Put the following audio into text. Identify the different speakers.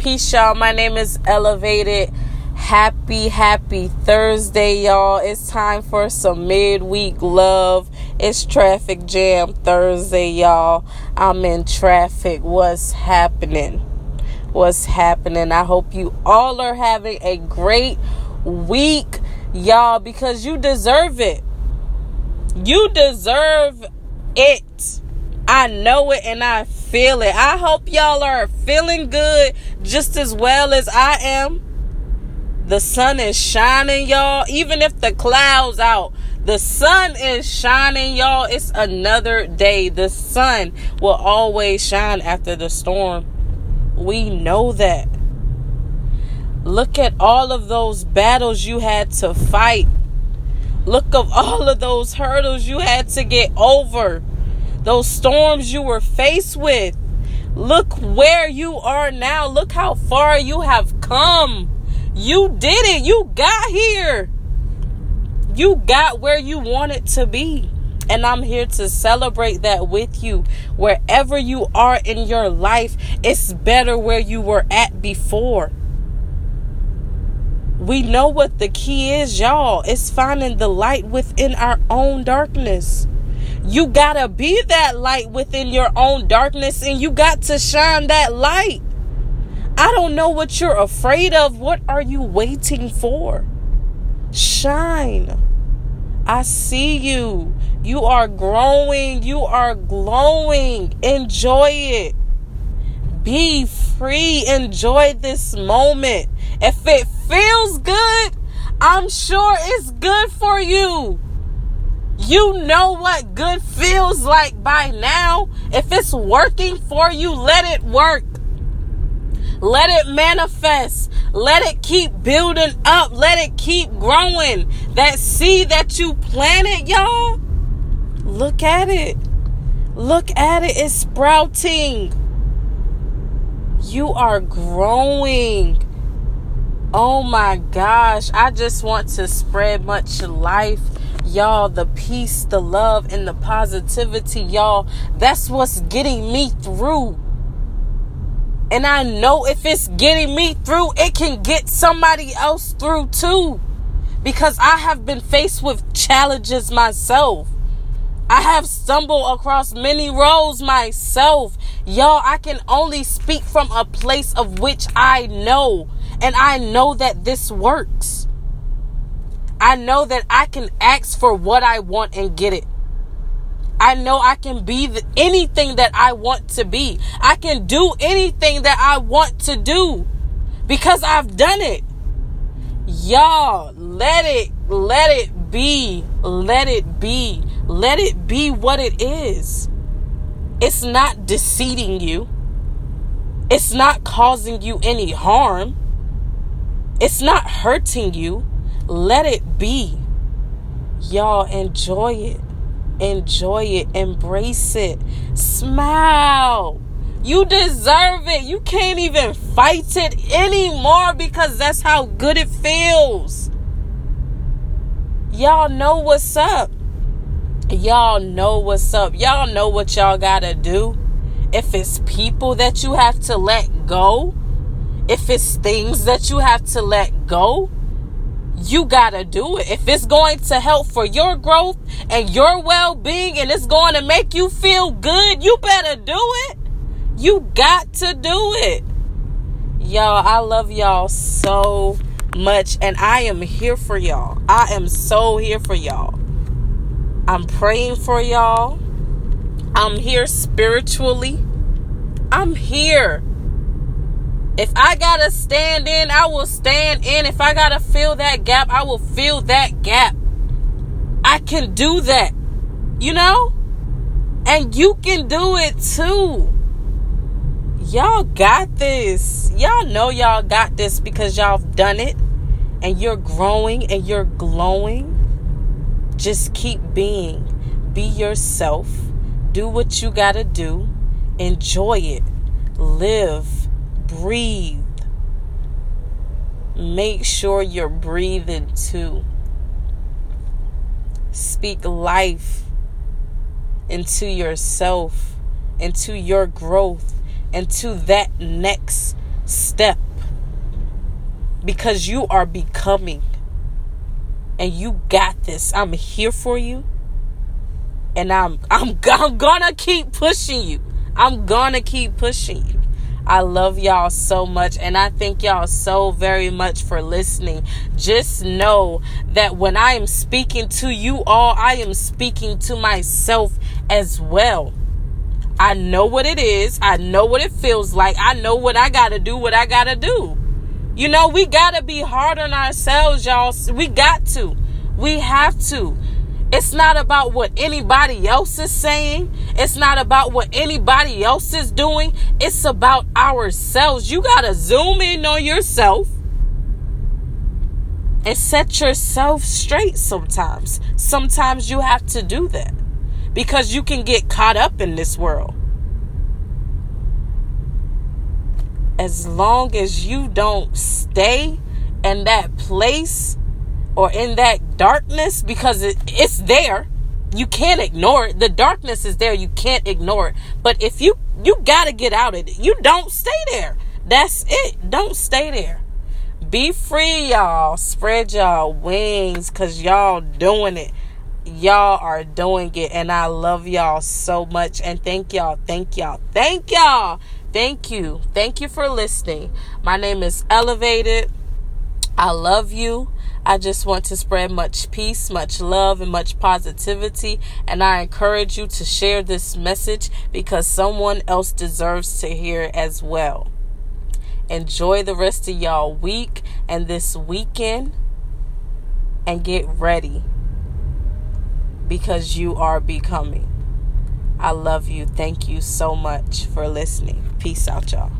Speaker 1: Peace, y'all. My name is eLuvated. Happy, happy Thursday, y'all. It's time for some midweek love. It's traffic jam Thursday, y'all. I'm in traffic. What's happening? What's happening? I hope you all are having a great week, y'all, because you deserve it. You deserve it. I know it and I feel it. I hope y'all are feeling good just as well as I am. The sun is shining, y'all. Even if the clouds out, the sun is shining, y'all. It's another day. The sun will always shine after the storm. We know that. Look at all of those battles you had to fight. Look of all of those hurdles you had to get over those storms you were faced with. Look where you are now. Look how far you have come. You did it. You got here. You got where you wanted to be. And I'm here to celebrate that with you. Wherever you are in your life, it's better where you were at before. We know what the key is, y'all. It's finding the light within our own darkness. You gotta be that light within your own darkness and you got to shine that light. I don't know what you're afraid of. What are you waiting for? Shine. I see you. You are growing. You are glowing. Enjoy it. Be free. Enjoy this moment. If it feels good, I'm sure it's good for you. You know what good feels like by now. If it's working for you, let it work. Let it manifest. Let it keep building up. Let it keep growing. That seed that you planted, y'all, look at it. Look at it. It's sprouting. You are growing. Oh my gosh. I just want to spread much life y'all the peace the love and the positivity y'all that's what's getting me through and i know if it's getting me through it can get somebody else through too because i have been faced with challenges myself I have stumbled across many roads myself. Y'all, I can only speak from a place of which I know. And I know that this works. I know that I can ask for what I want and get it. I know I can be the, anything that I want to be. I can do anything that I want to do because I've done it. Y'all, let it, let it be, let it be, let it be what it is. It's not deceiving you. It's not causing you any harm. It's not hurting you. Let it be. Y'all enjoy it. Enjoy it. Embrace it. Smile. You deserve it. You can't even fight it anymore because that's how good it feels. Y'all know what's up. Y'all know what's up. Y'all know what y'all gotta do. If it's people that you have to let go, if it's things that you have to let go, you gotta do it. If it's going to help for your growth and your well being and it's going to make you feel good, you better do it. You got to do it. Y'all, I love y'all so much and I am here for y'all. I am so here for y'all. I'm praying for y'all. I'm here spiritually. I'm here. If I gotta stand in, I will stand in. If I gotta fill that gap, I will fill that gap. I can do that. You know? And you can do it too. Y'all got this. Y'all know y'all got this because y'all have done it and you're growing and you're glowing. Just keep being. Be yourself. Do what you gotta do. Enjoy it. Live breathe. Make sure you're breathing too. Speak life into yourself, into your growth, into that next step because you are becoming and you got this. I'm here for you. And I'm I'm I'm gonna keep pushing you. I'm gonna keep pushing you. I love y'all so much and I thank y'all so very much for listening. Just know that when I am speaking to you all, I am speaking to myself as well. I know what it is. I know what it feels like. I know what I got to do, what I got to do. You know, we got to be hard on ourselves, y'all. We got to. We have to. It's not about what anybody else is saying. It's not about what anybody else is doing. It's about ourselves. You got to zoom in on yourself and set yourself straight sometimes. Sometimes you have to do that because you can get caught up in this world. as long as you don't stay in that place or in that darkness because it, it's there. You can't ignore it. The darkness is there. You can't ignore it. But if you you got to get out of it. You don't stay there. That's it. Don't stay there. Be free y'all. Spread y'all wings cuz y'all doing it. Y'all are doing it and I love y'all so much. And thank y'all thank y'all thank y'all. Thank you. Thank you for listening. My name is eLuvated. I love you. I just want to spread much peace, much love, and much positivity. And I encourage you to share this message because someone else deserves to hear as well. Enjoy the rest of y'all week and this weekend and get ready because you are becoming. I love you. Thank you so much for listening. Peace out, y'all.